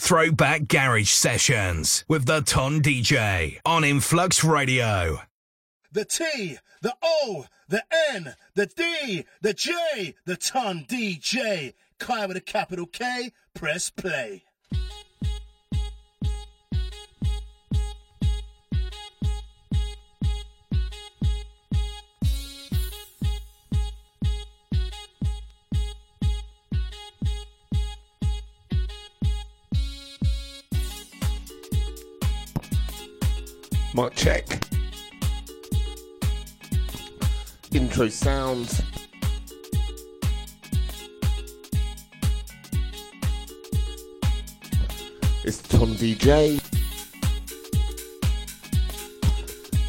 Throwback Garage Sessions with the Ton DJ on Influx Radio. The T, the O, the N, the D, the J, the Ton DJ. Kai with a capital K, press play. Mic check. Intro sounds. It's Ton DJ.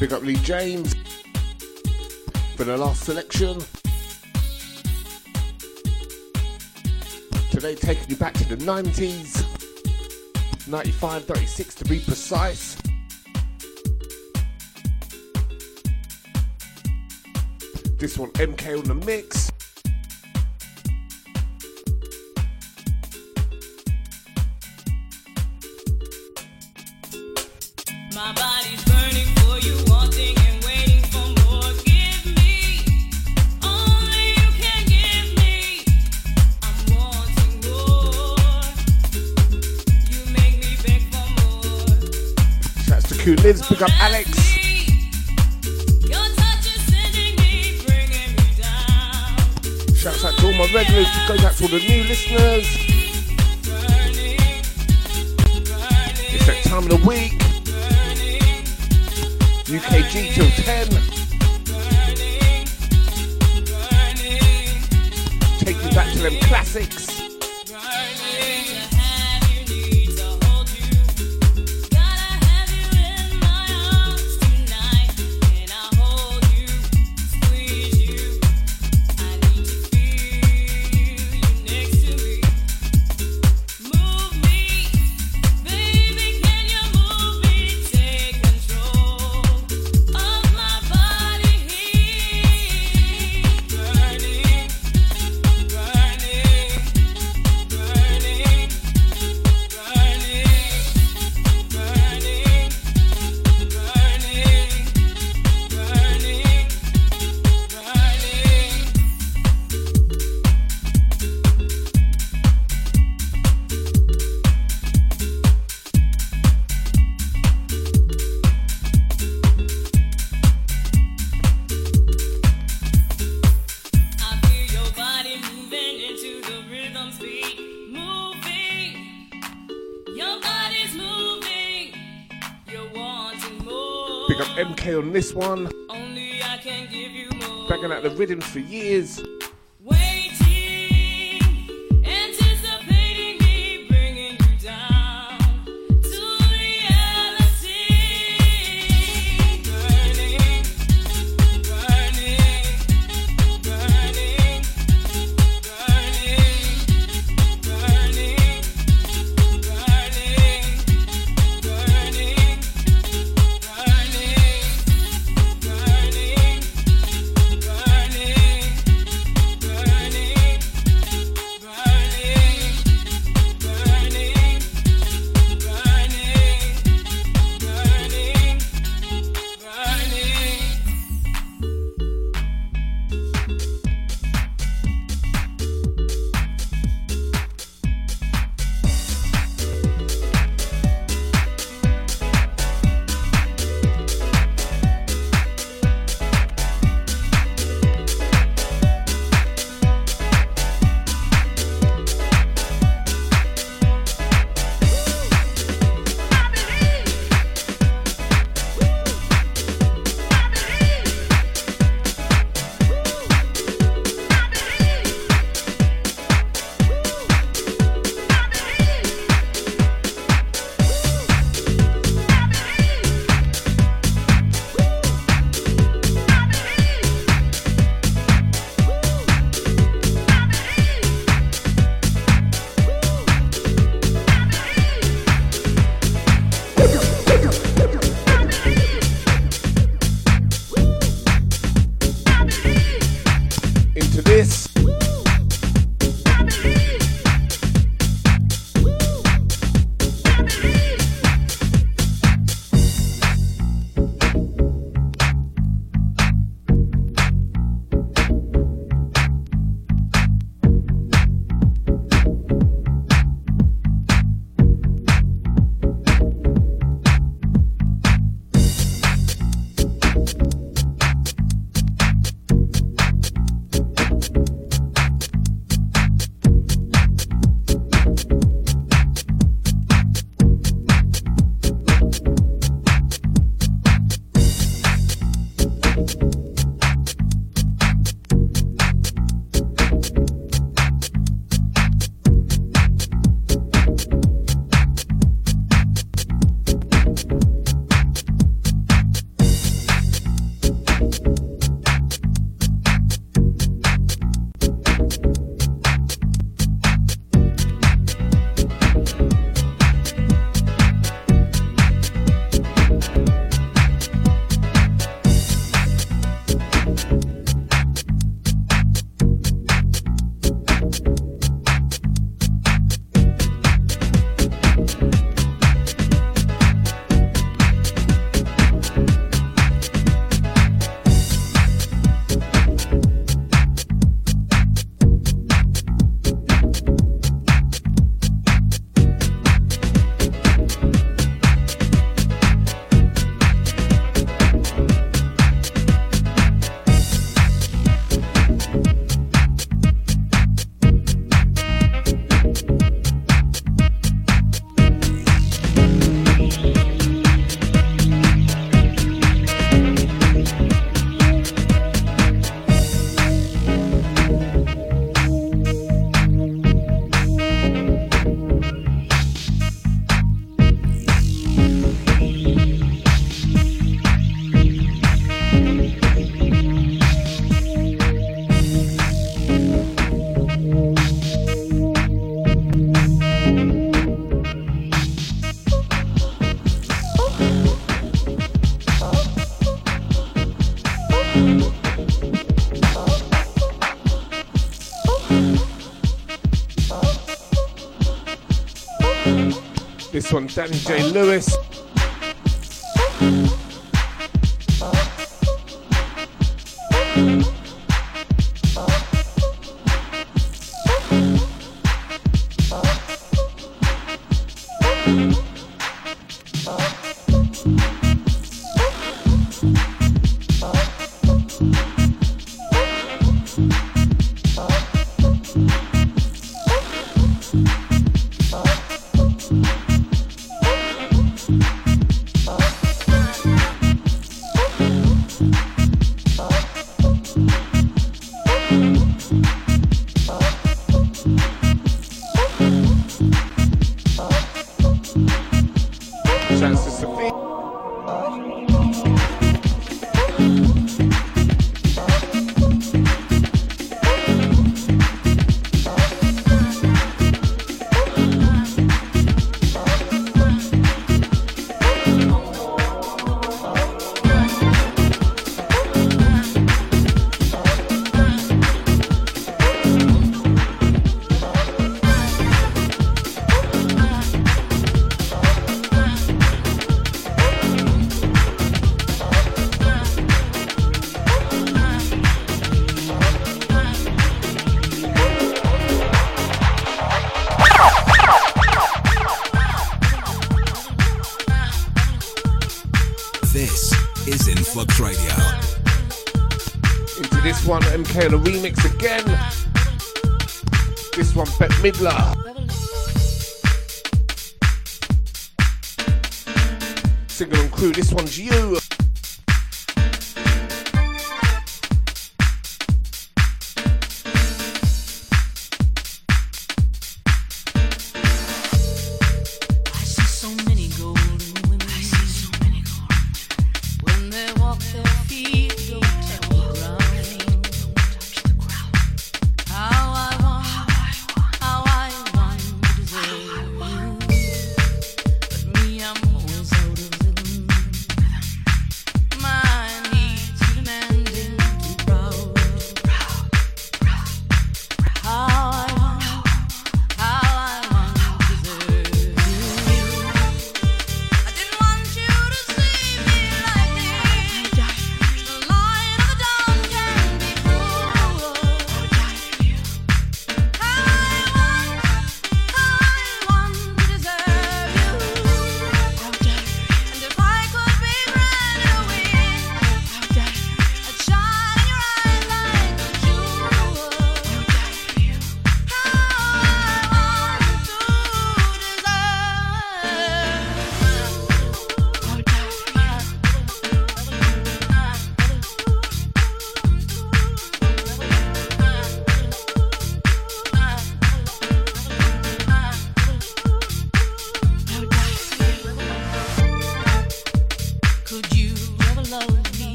Big up Lee James for the last selection. Today taking you back to the 90s. 95, 36 to be precise. This one, MK on the mix. My body's burning for you, wanting and waiting for more. Give me only you can give me. I'm wanting more. You make me beg for more. Shouts to Q Lives, big up Alex. The new listeners. this one. Banging out the rhythms for years. Next one, Danny J. Lewis. Taylor remix again. This one, Bette Midler. Single and crew, this one.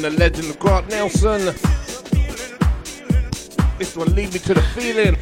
Man, the legend, Grant Nelson. This one, lead me to the feeling.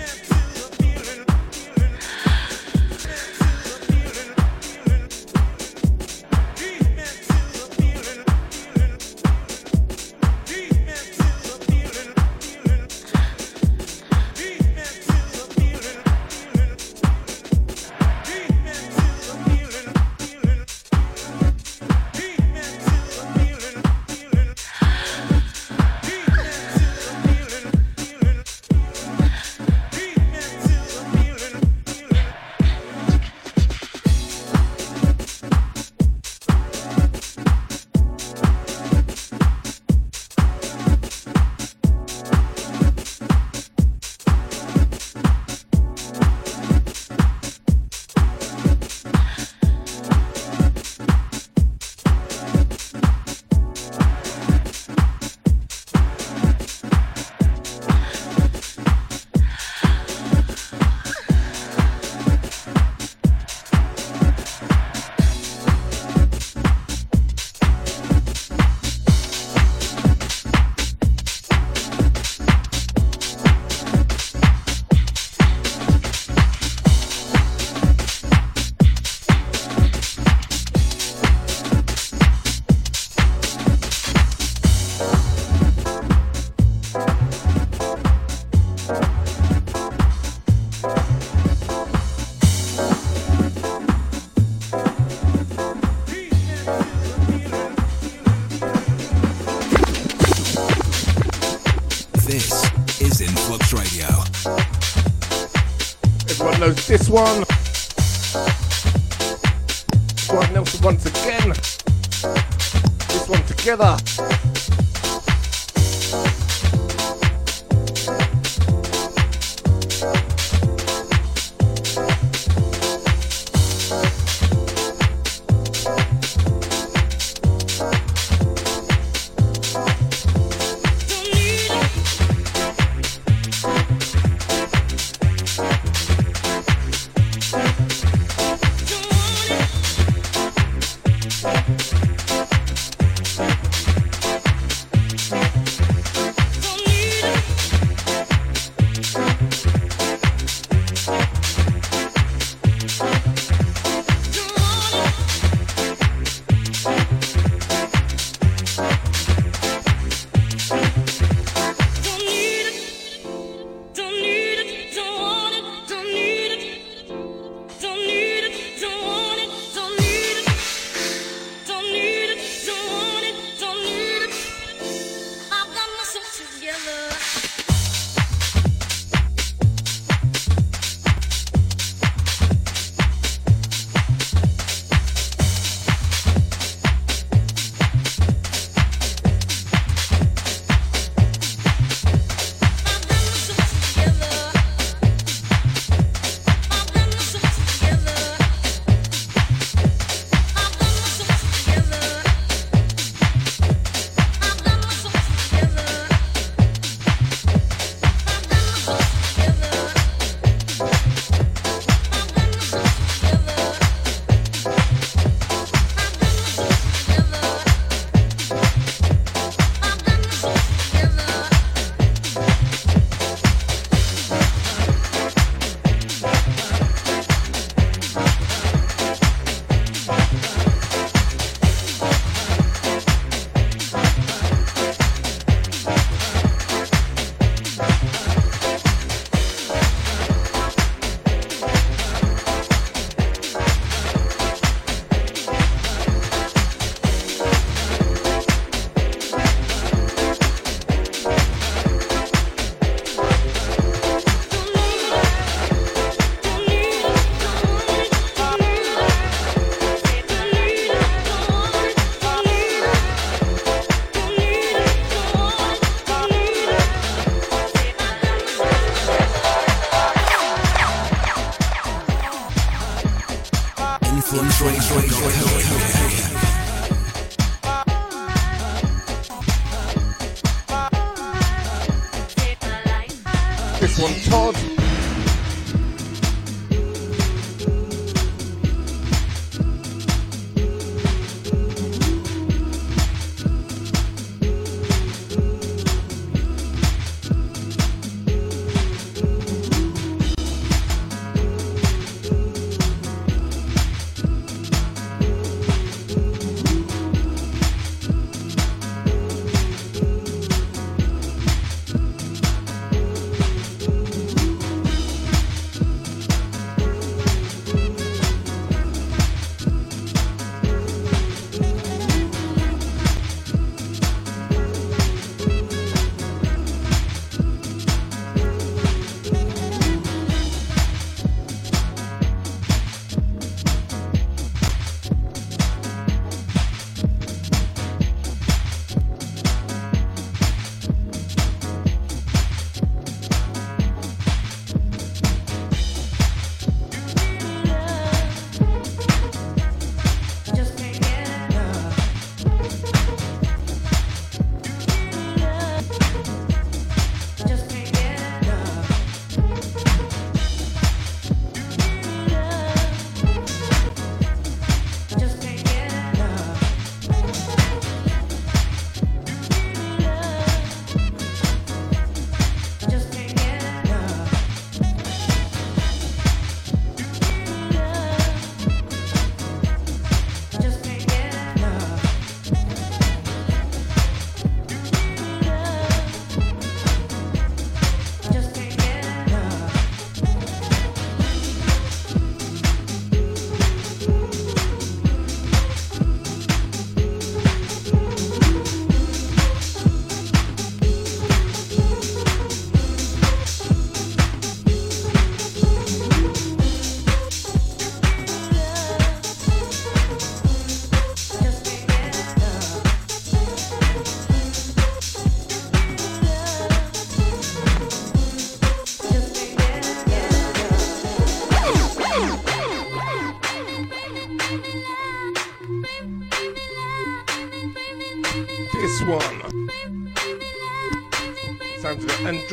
One. Grant Nelson once again. This one together.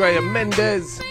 Andrea Mendez.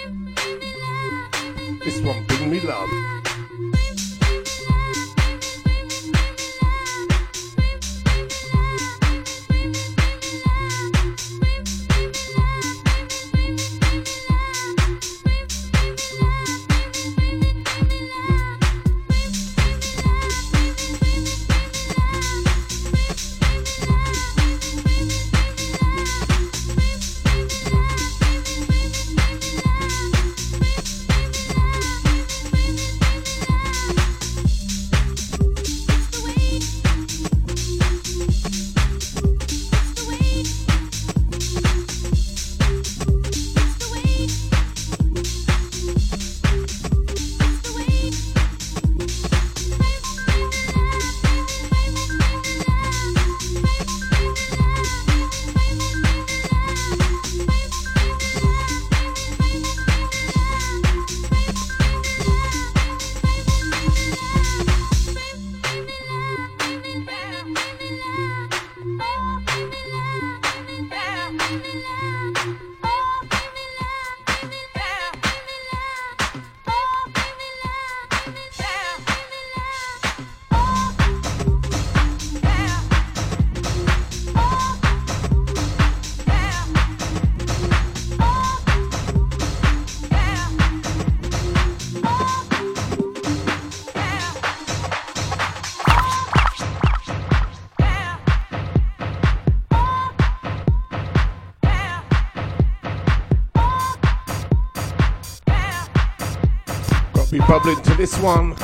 This one.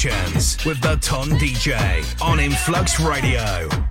Sessions with the Ton DJ on Influx Radio.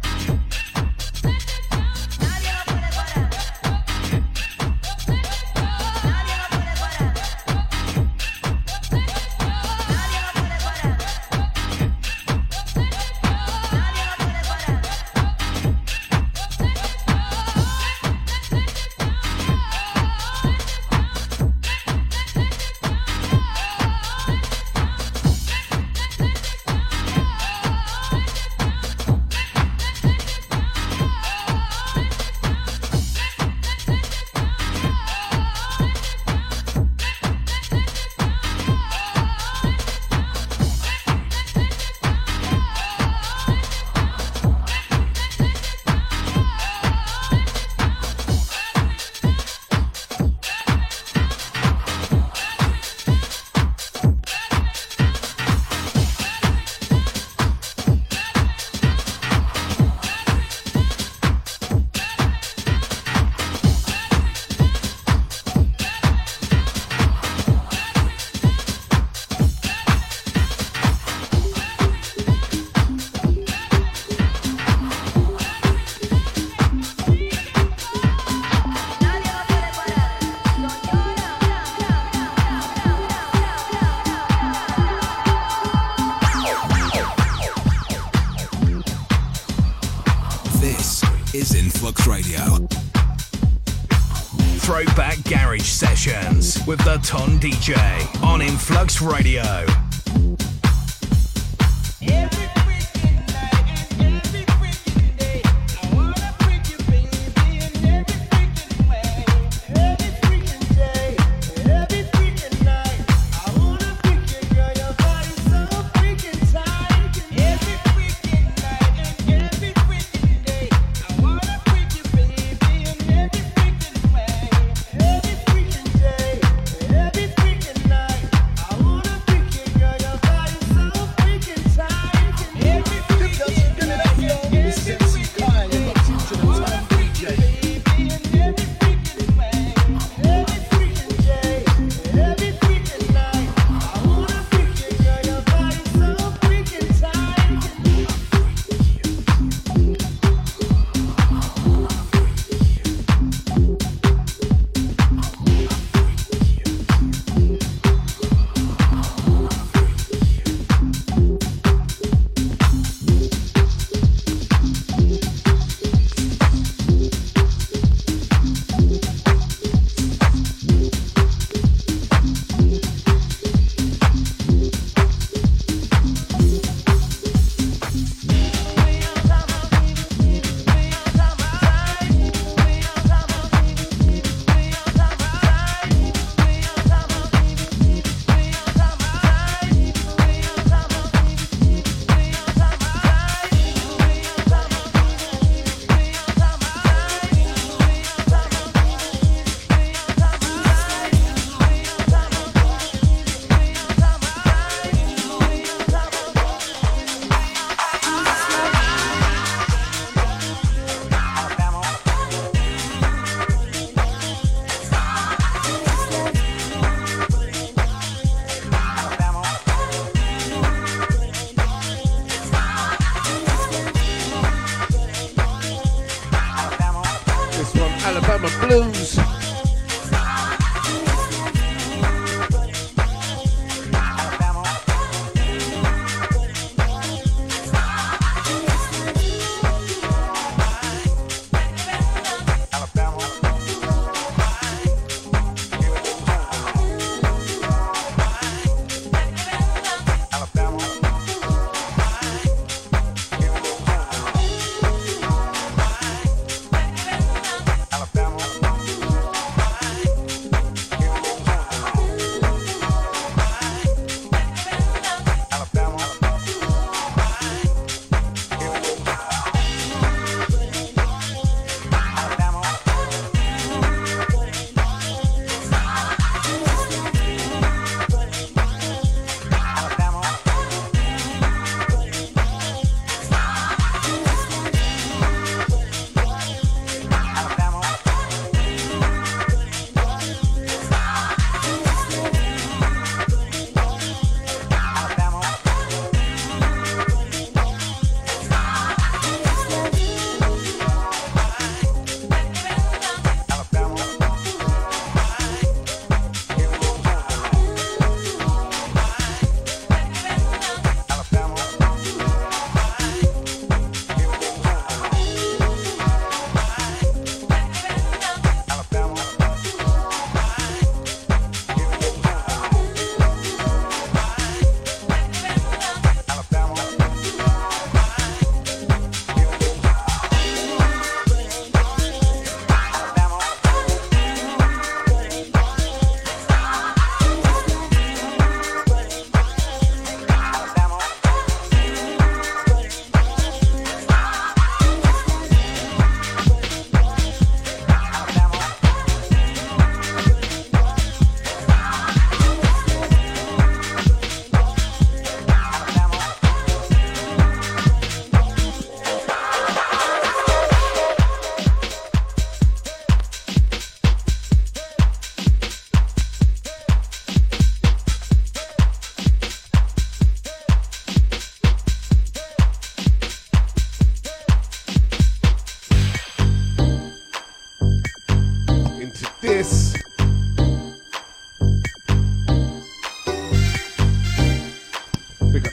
With the Ton DJ on Influx Radio.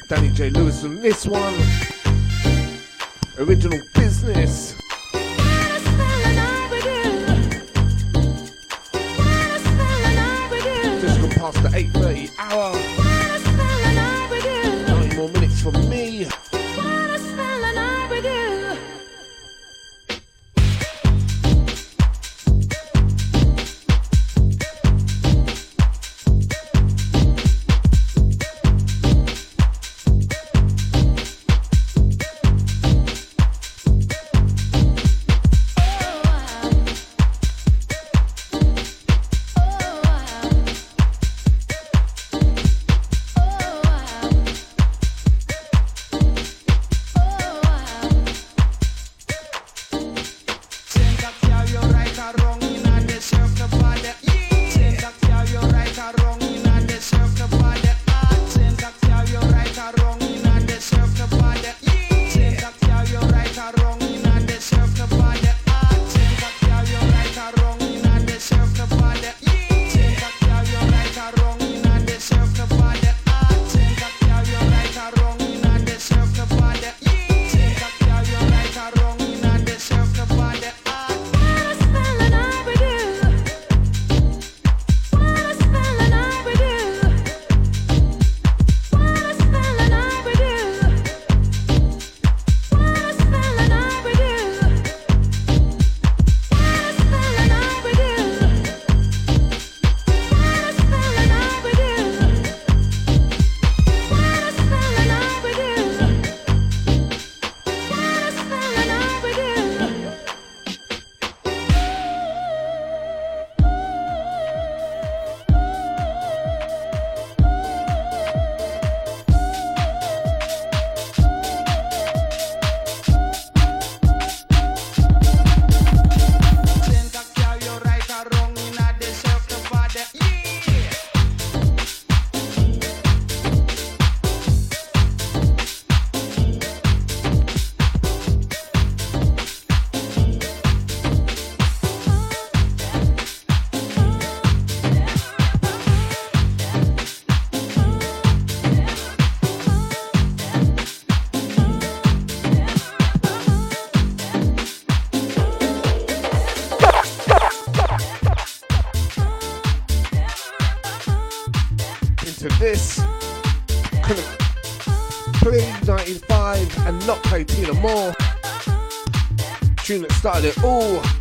Danny J. Lewis on this one. Original business. Just gone past the 8.30 hour. 95 and not play Tina Moore. Tune that started it all.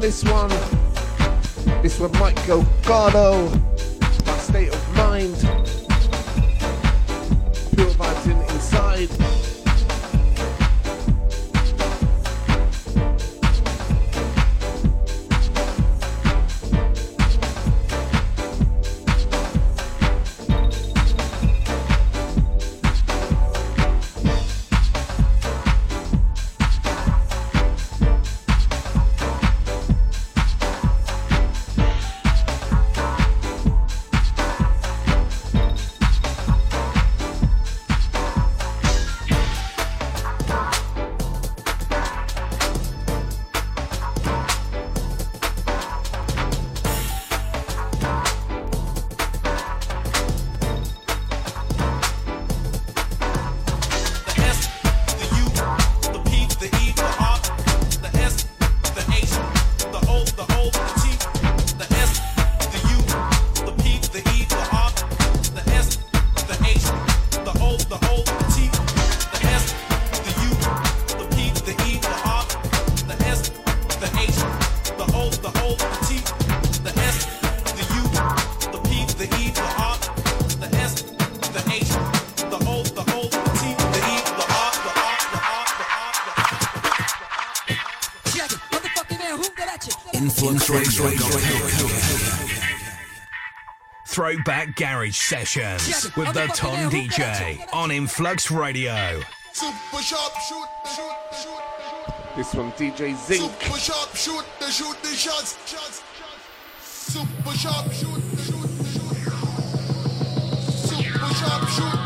this one. This one might go Gardo. Throwback Garage Sessions with the Ton DJ on Influx Radio. Super sharp, shoot, shoot, shoot. This from DJ Zinc. Super sharp, shoot, the shoot, the shots, shots, shots. Super sharp, shoot, the shoot, the shoot. Super sharp, shoot.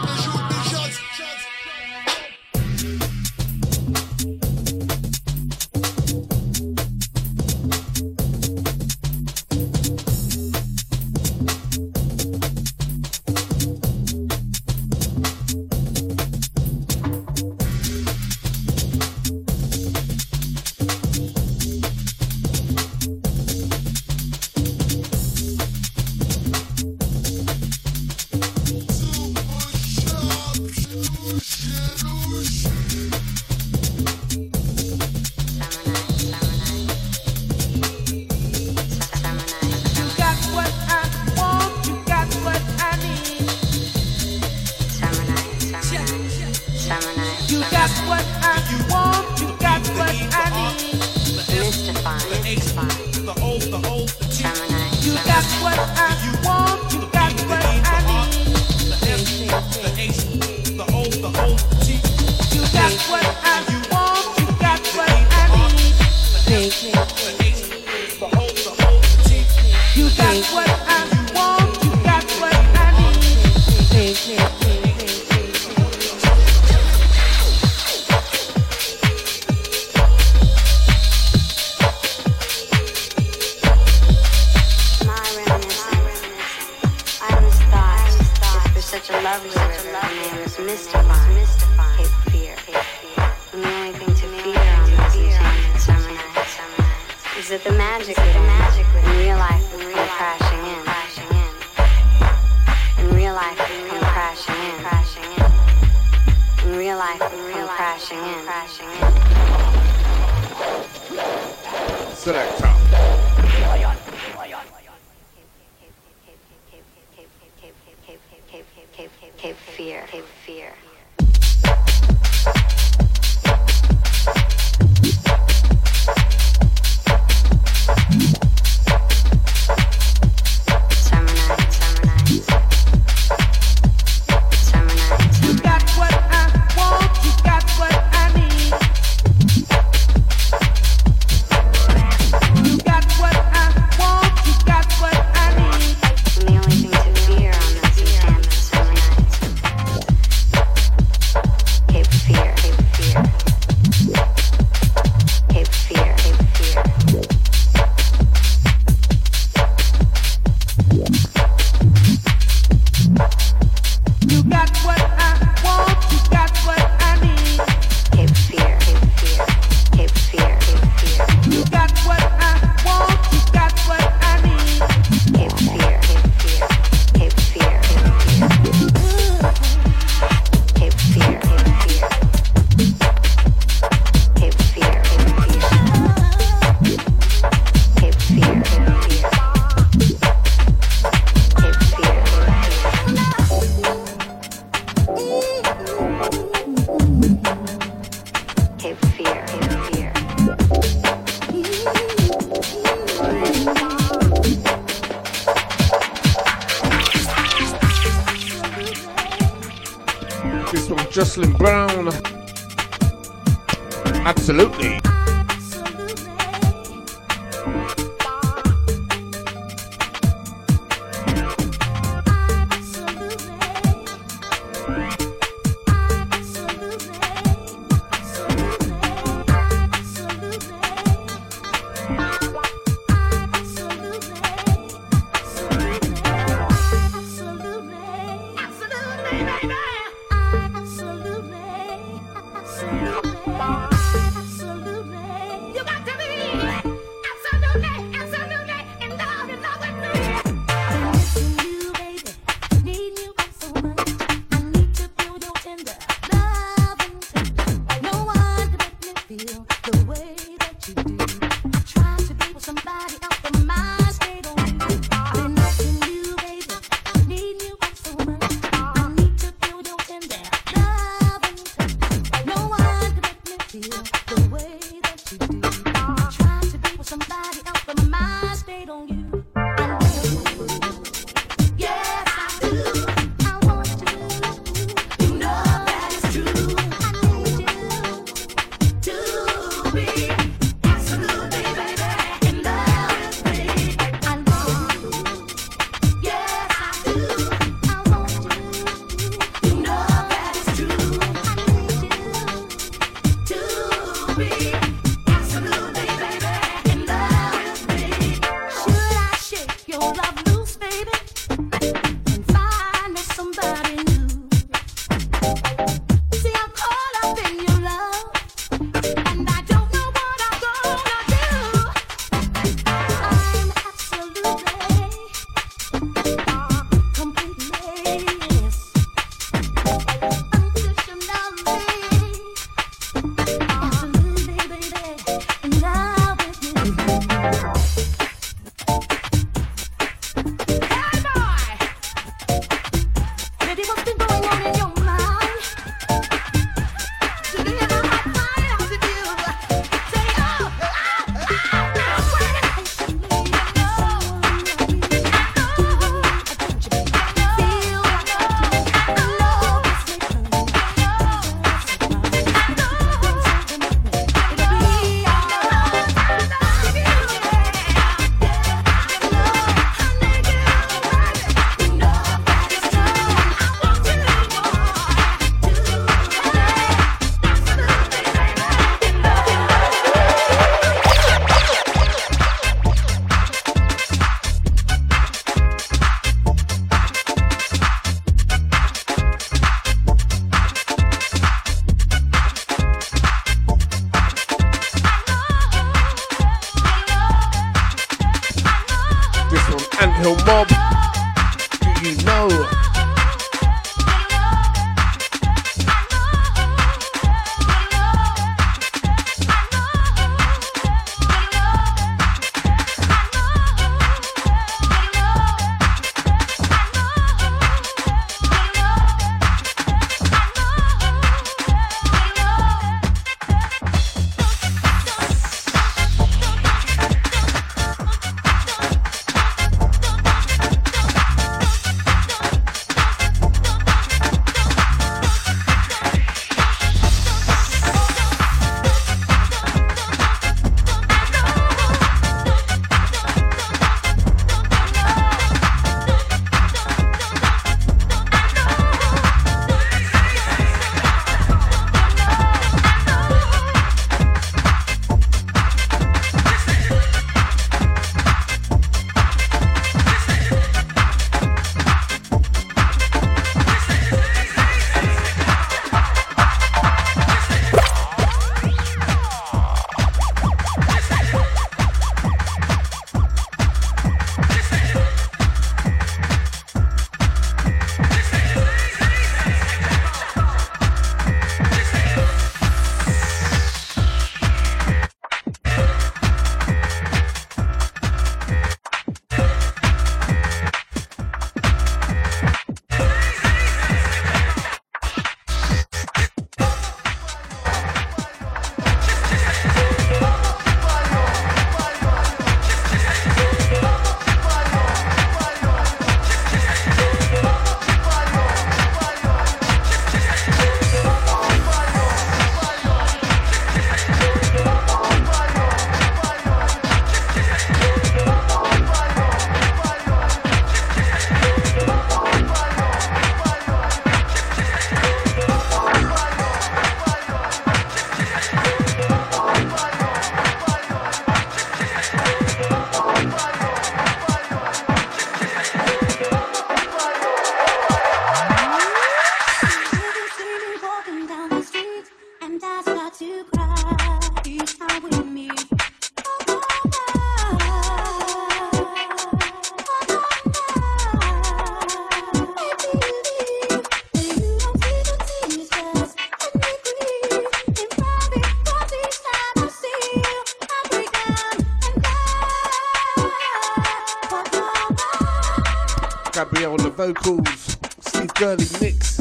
vocals, Steve Gurley mix.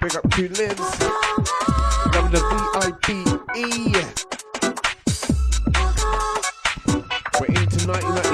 Big up two Lives, number the VIPE. We're in tonight.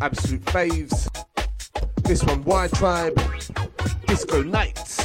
absolute faves. This one, Wide Tribe, Disco Night.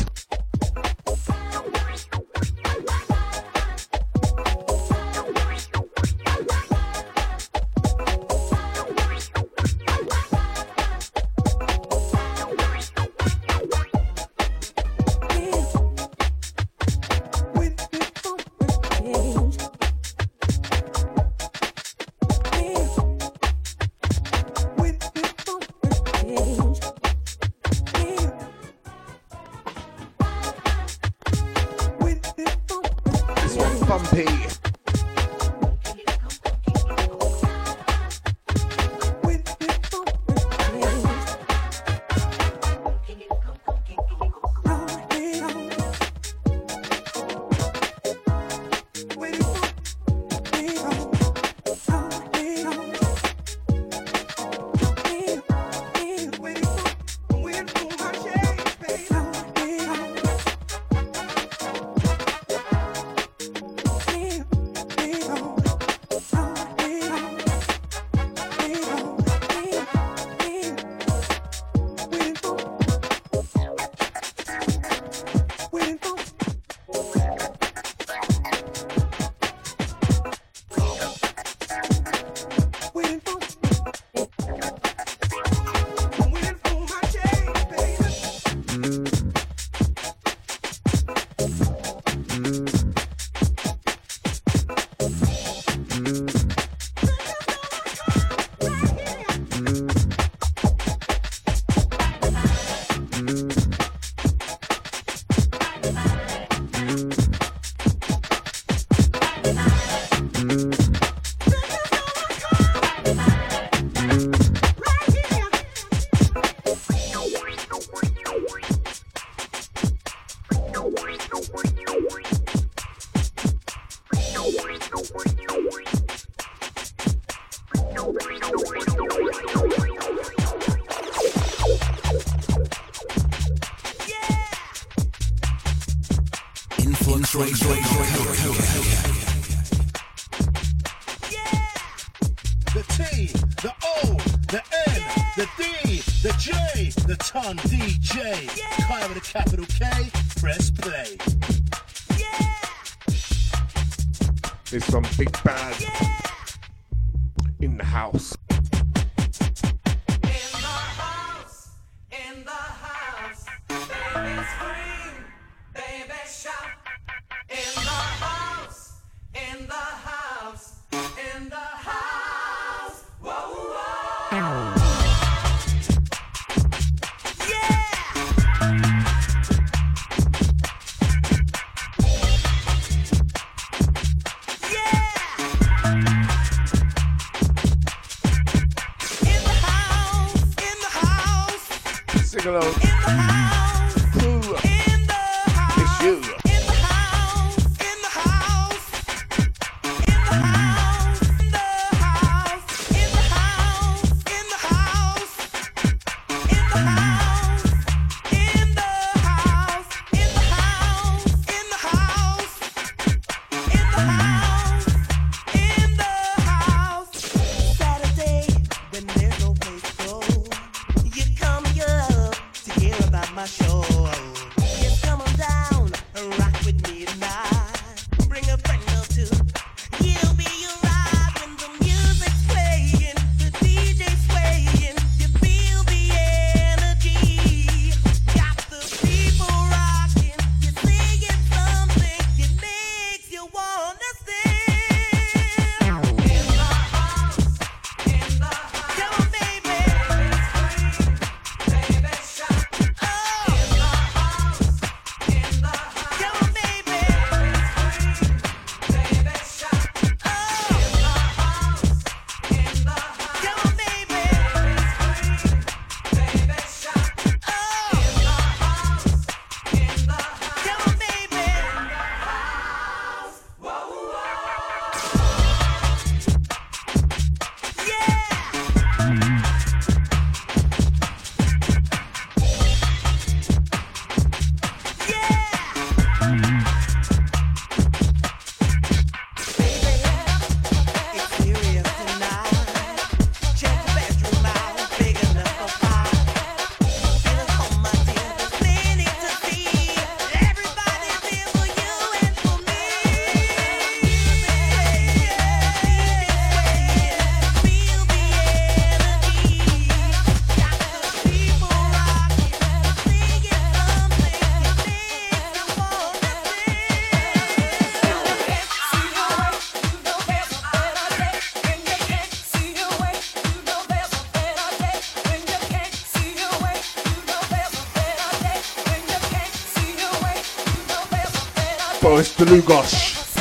Boris Dlugosch.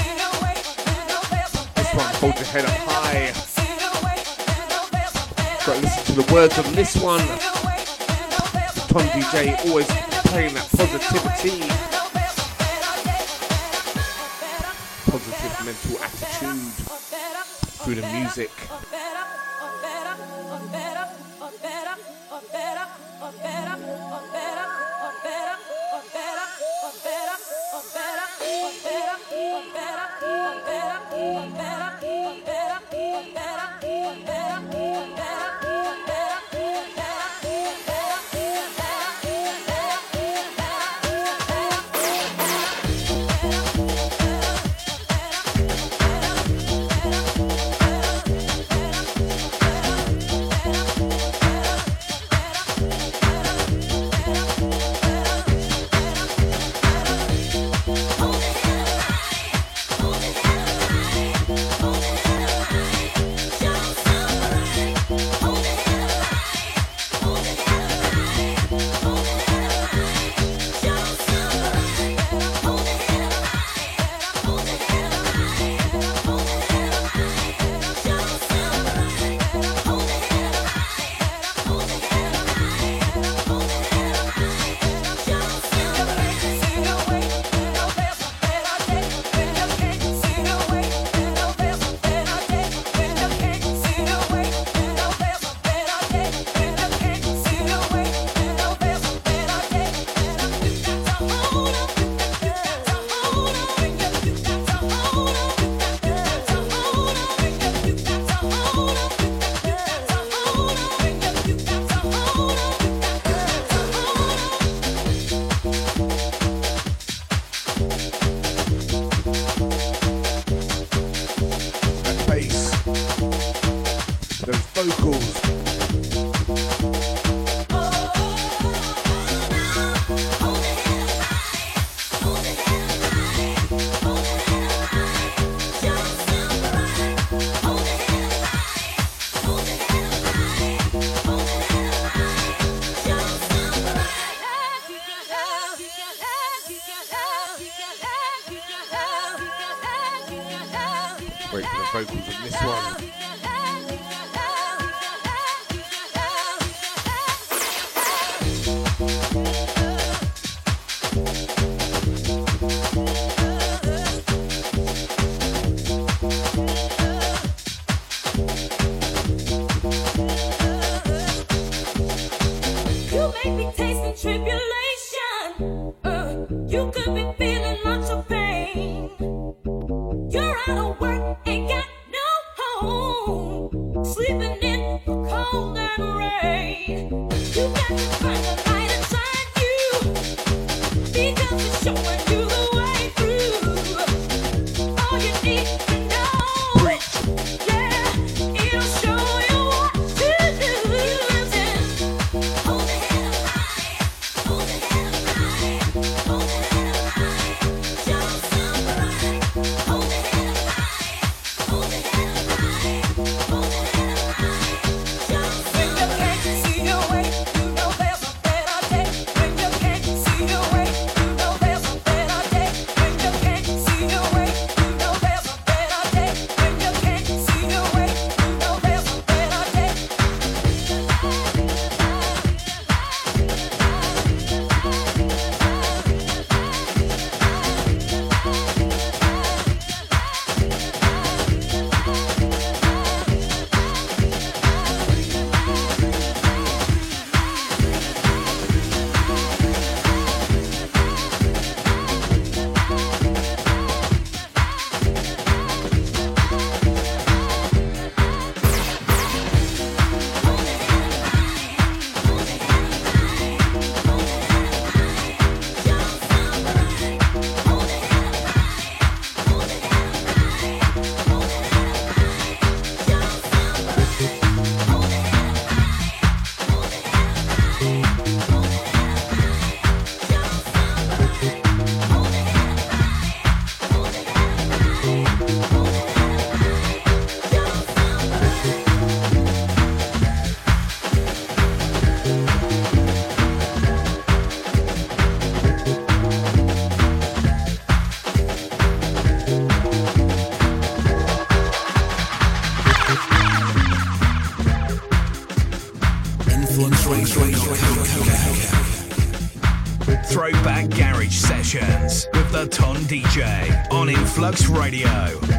This one, hold your head up high. Got to listen to the words on this one. Ton DJ always playing that positivity. Positive mental attitude through the music. That DJ on Influx Radio.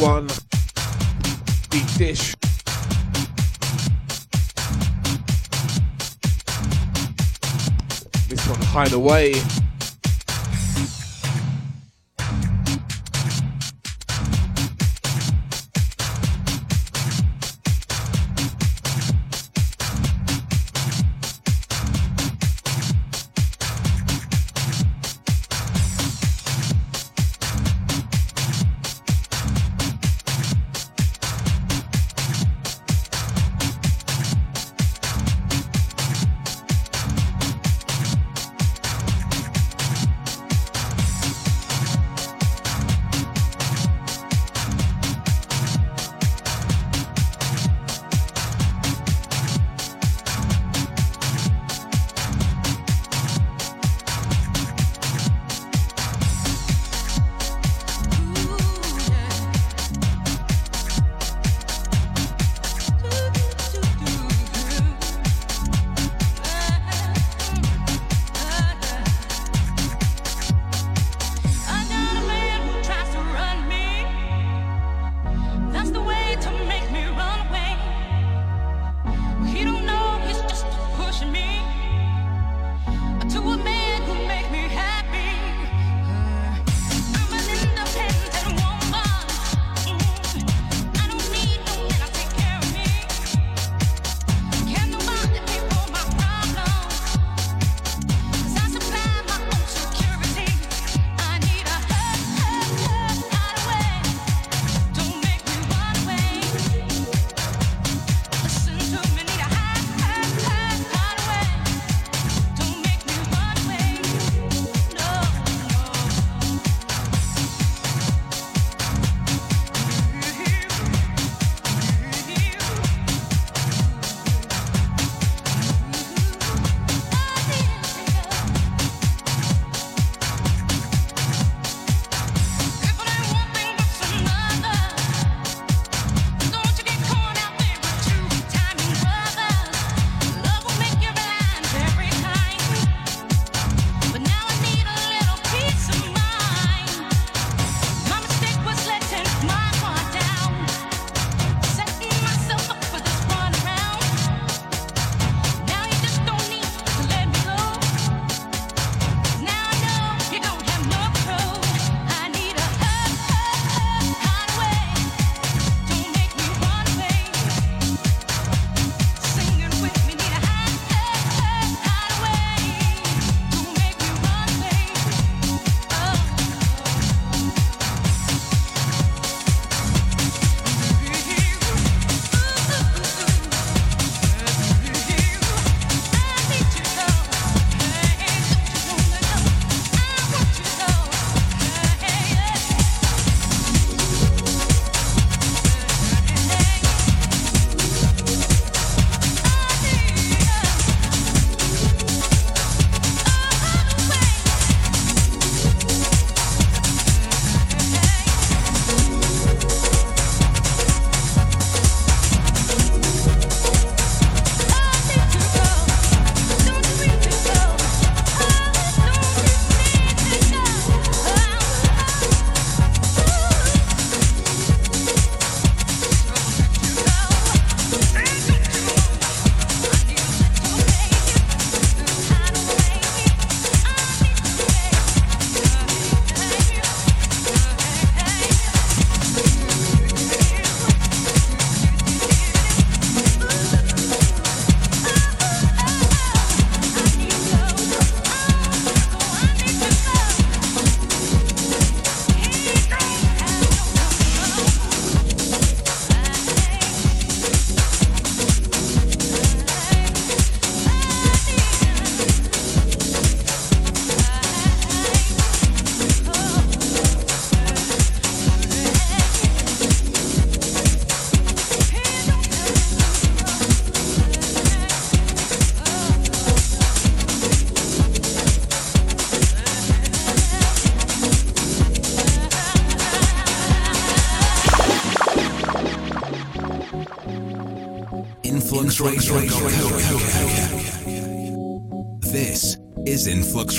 One. Deep dish. This one, hide away.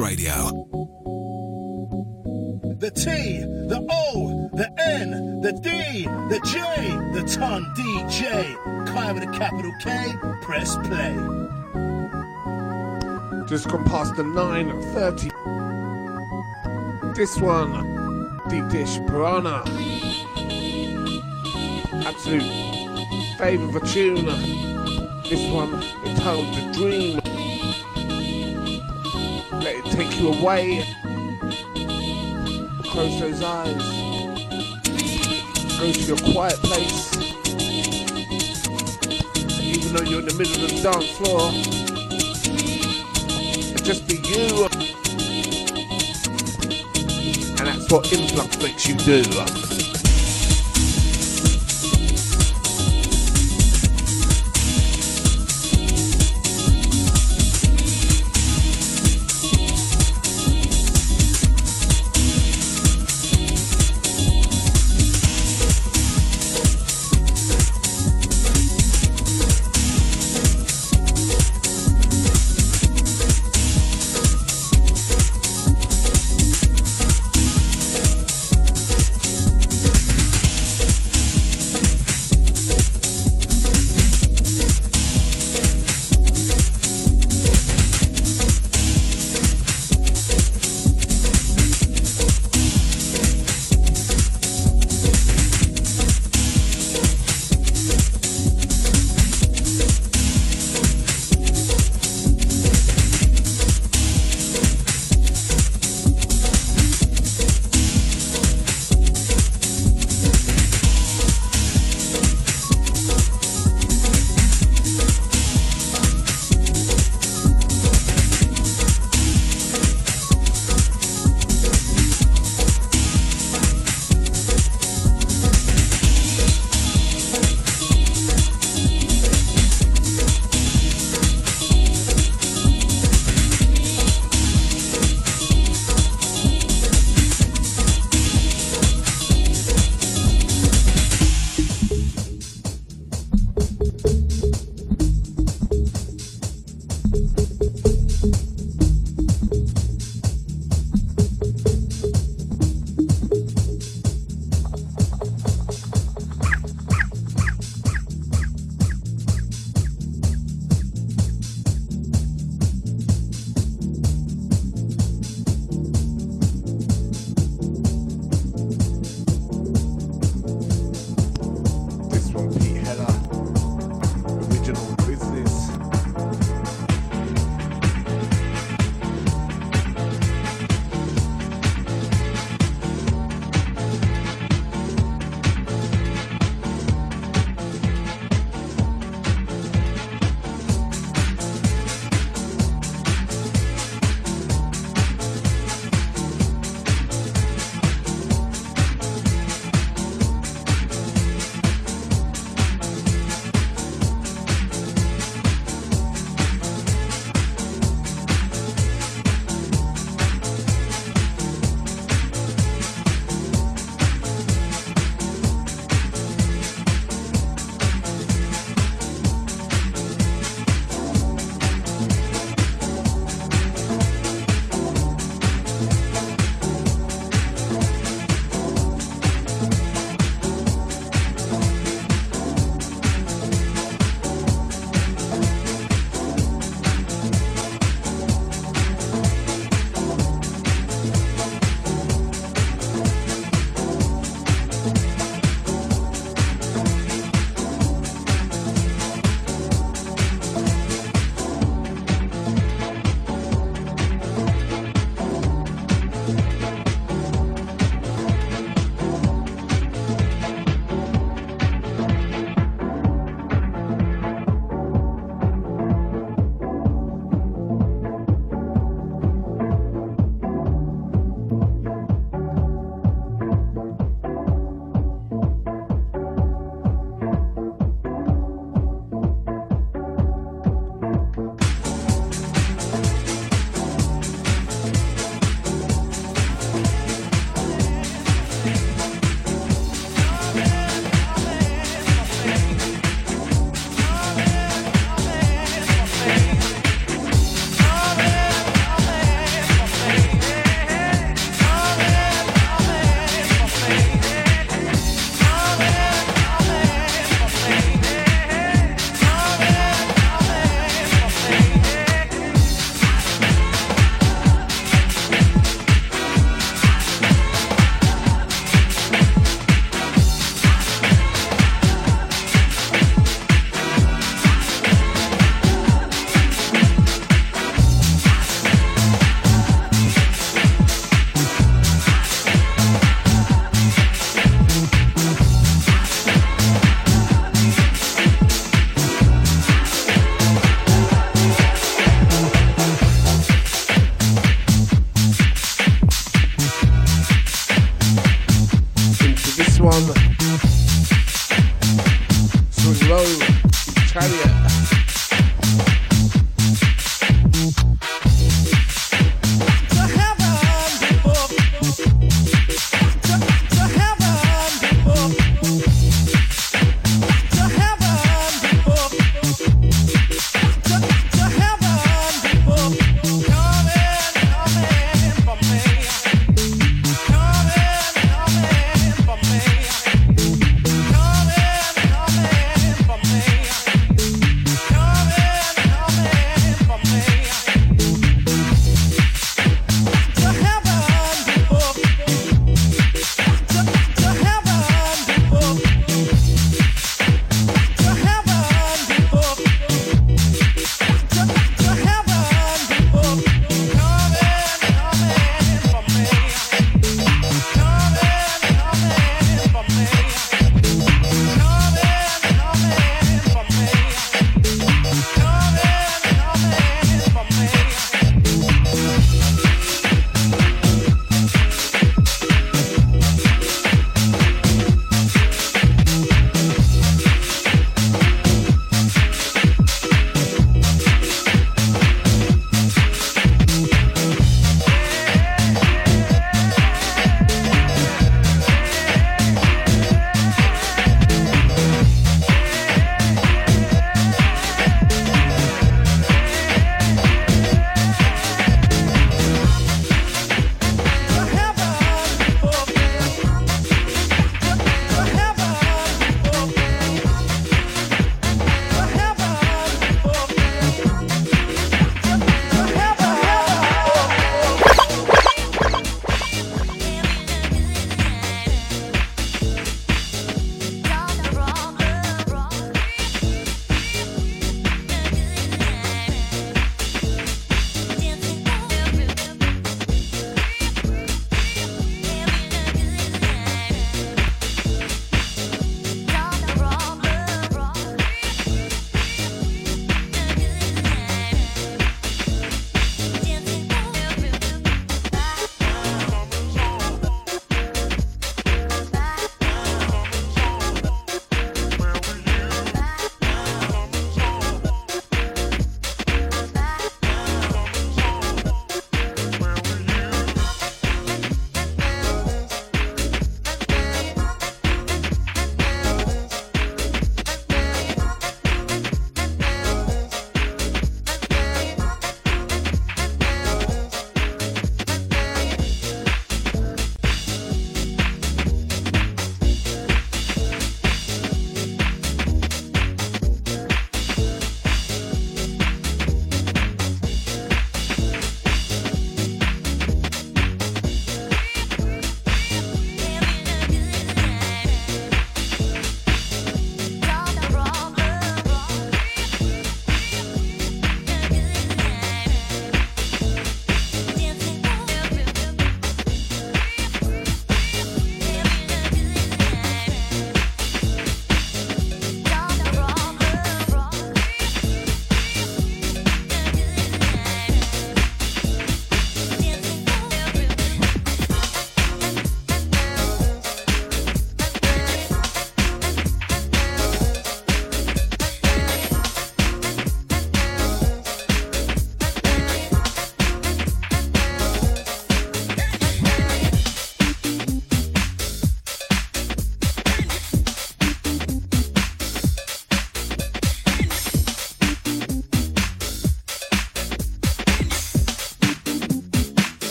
Radio. The T, the O, the N, the D, the J, the Ton DJ. Kai with a capital K, press play. Just gone past the 9.30. This one, Deep Dish Piranha. Absolute favourite of a tune. This one It's entitled The Dream. You away. Close those eyes. Go to your quiet place. Even though you're in the middle of the dance floor just be you. And that's what influx makes you do.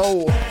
Soul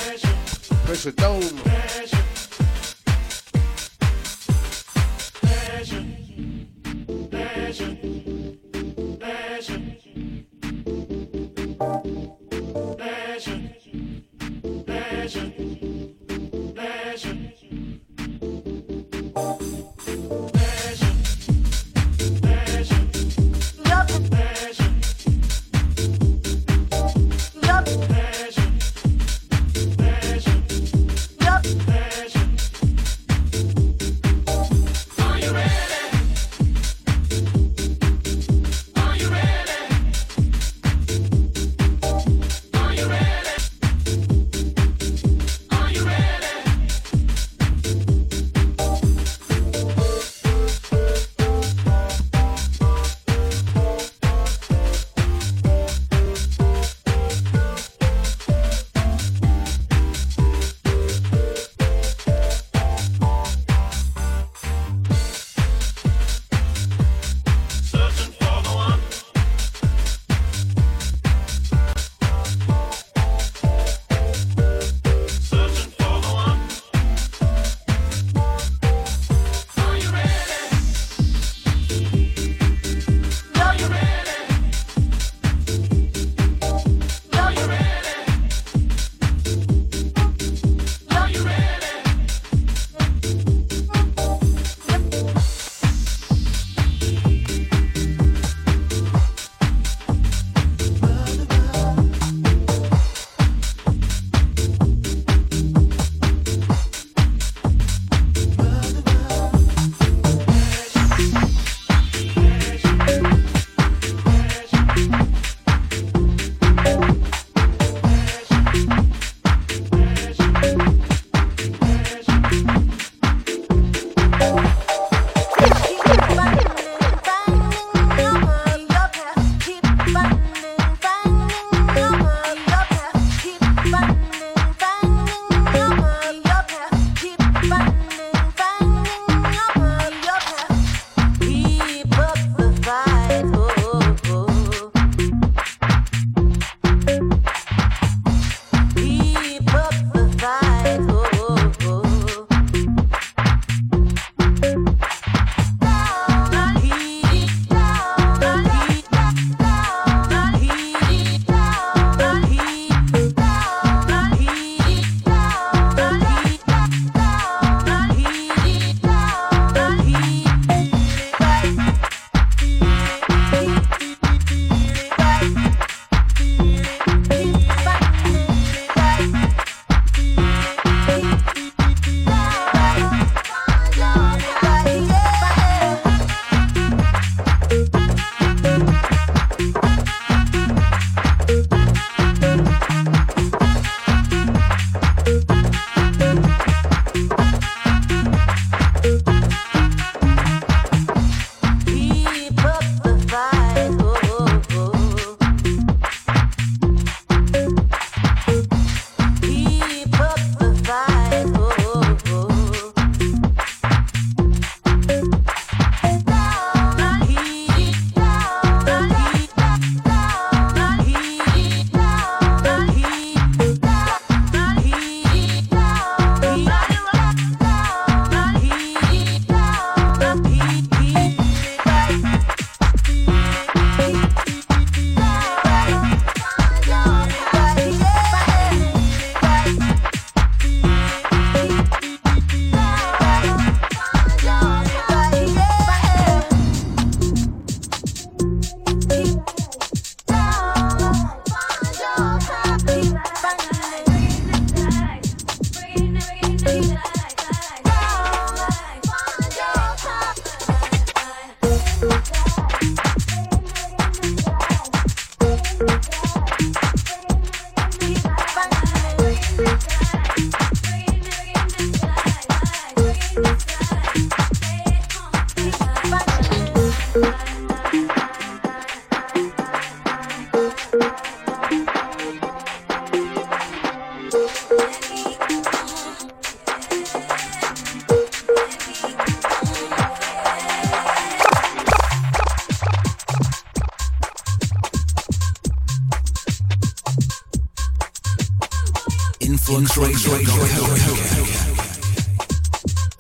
Radio.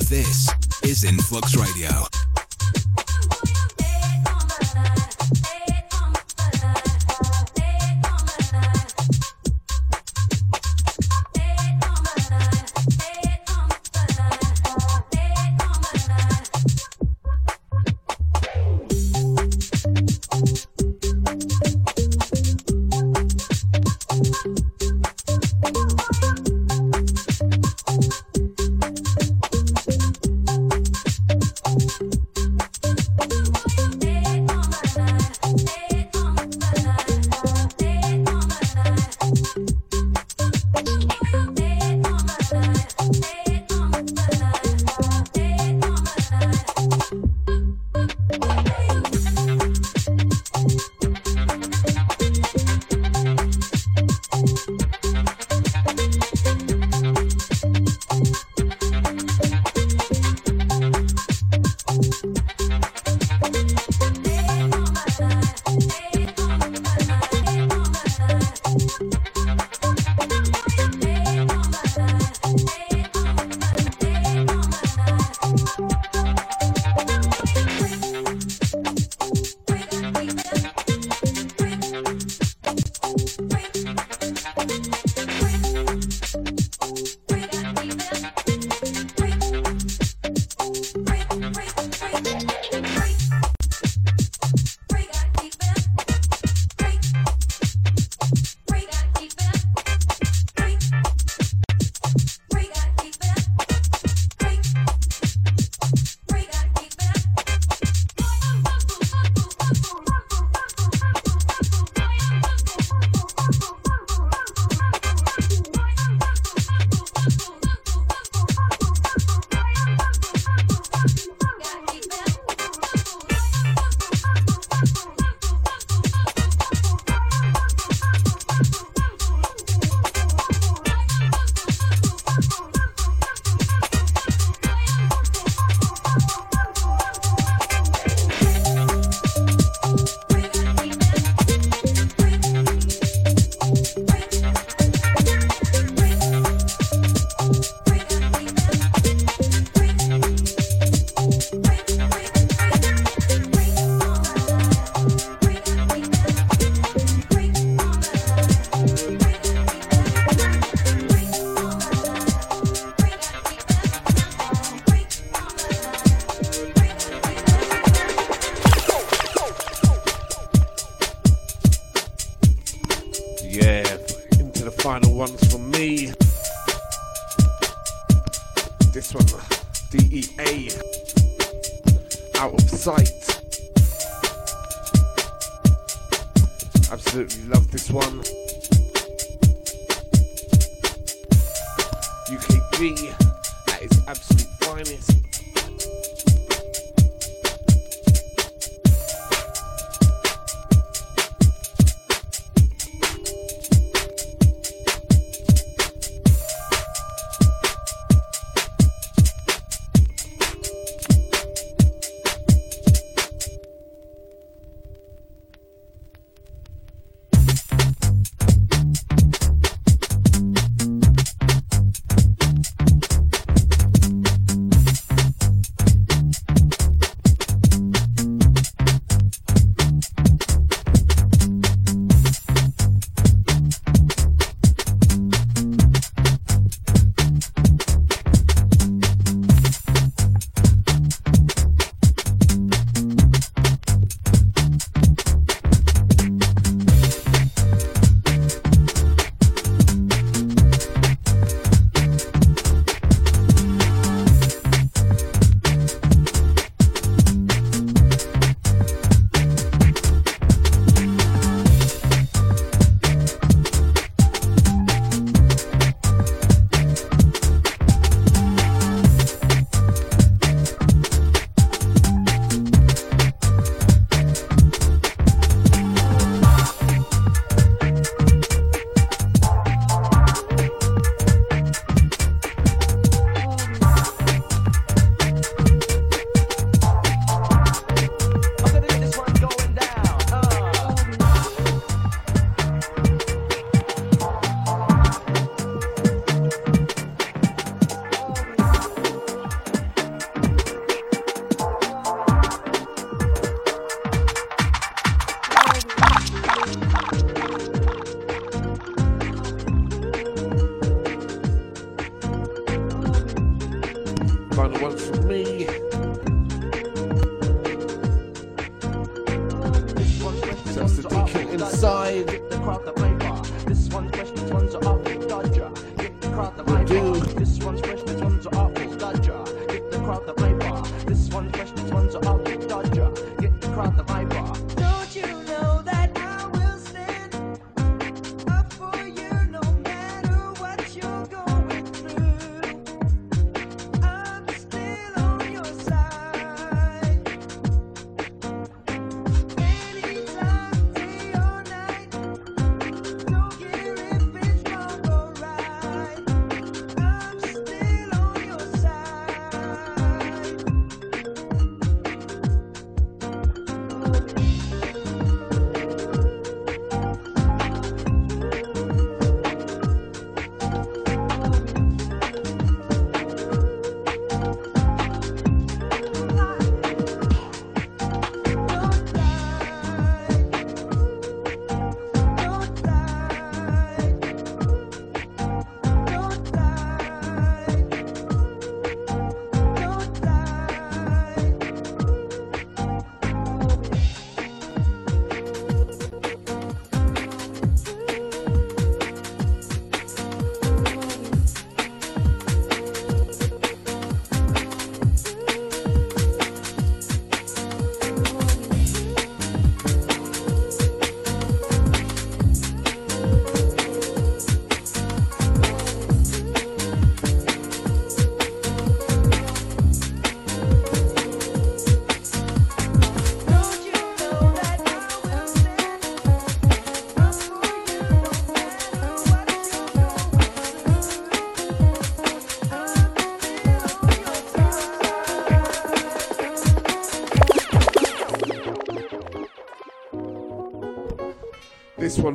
This is Influx Radio.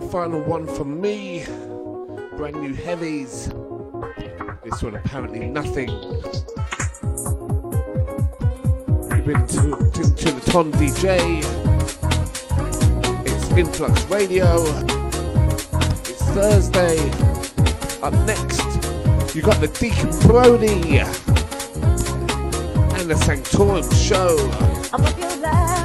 one, final one for me. Brand New Heavies. This one apparently nothing. You've been to, to, to the Ton DJ. It's Influx Radio. It's Thursday. Up next, you got the Deacon Brody and the Sanctorum Show.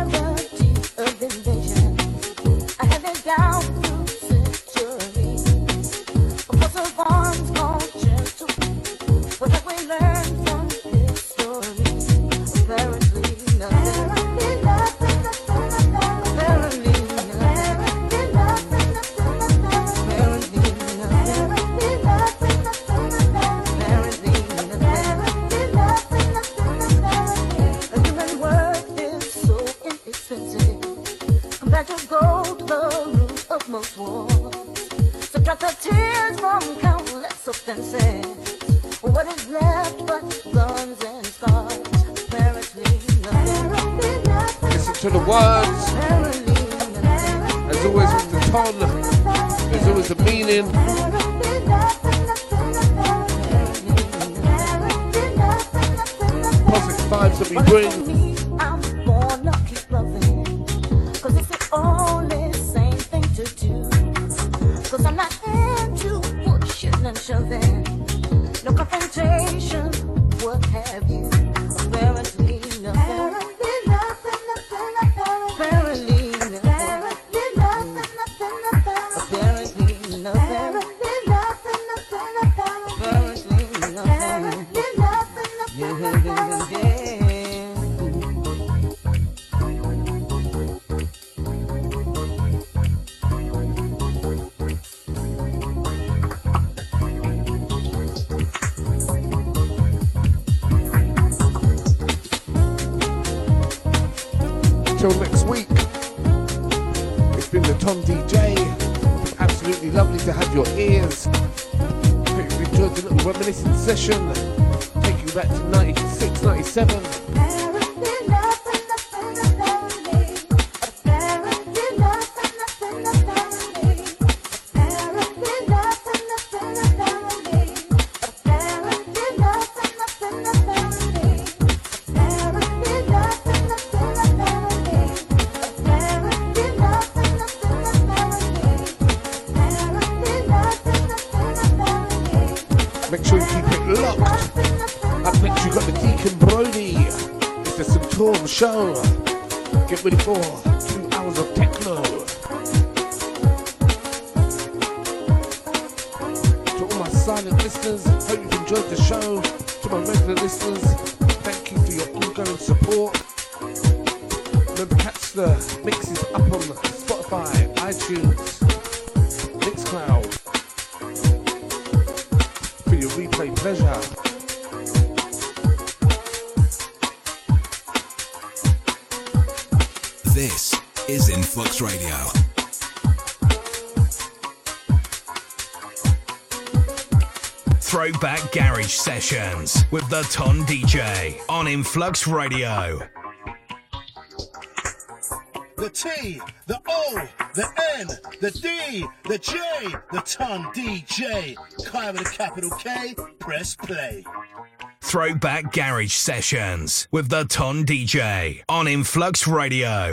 Sessions with the Ton DJ on Influx Radio. The T, the O, the N, the D, the J, the ton DJ. Kai with a capital K, press play. Throwback Garage Sessions with the Ton DJ on Influx Radio.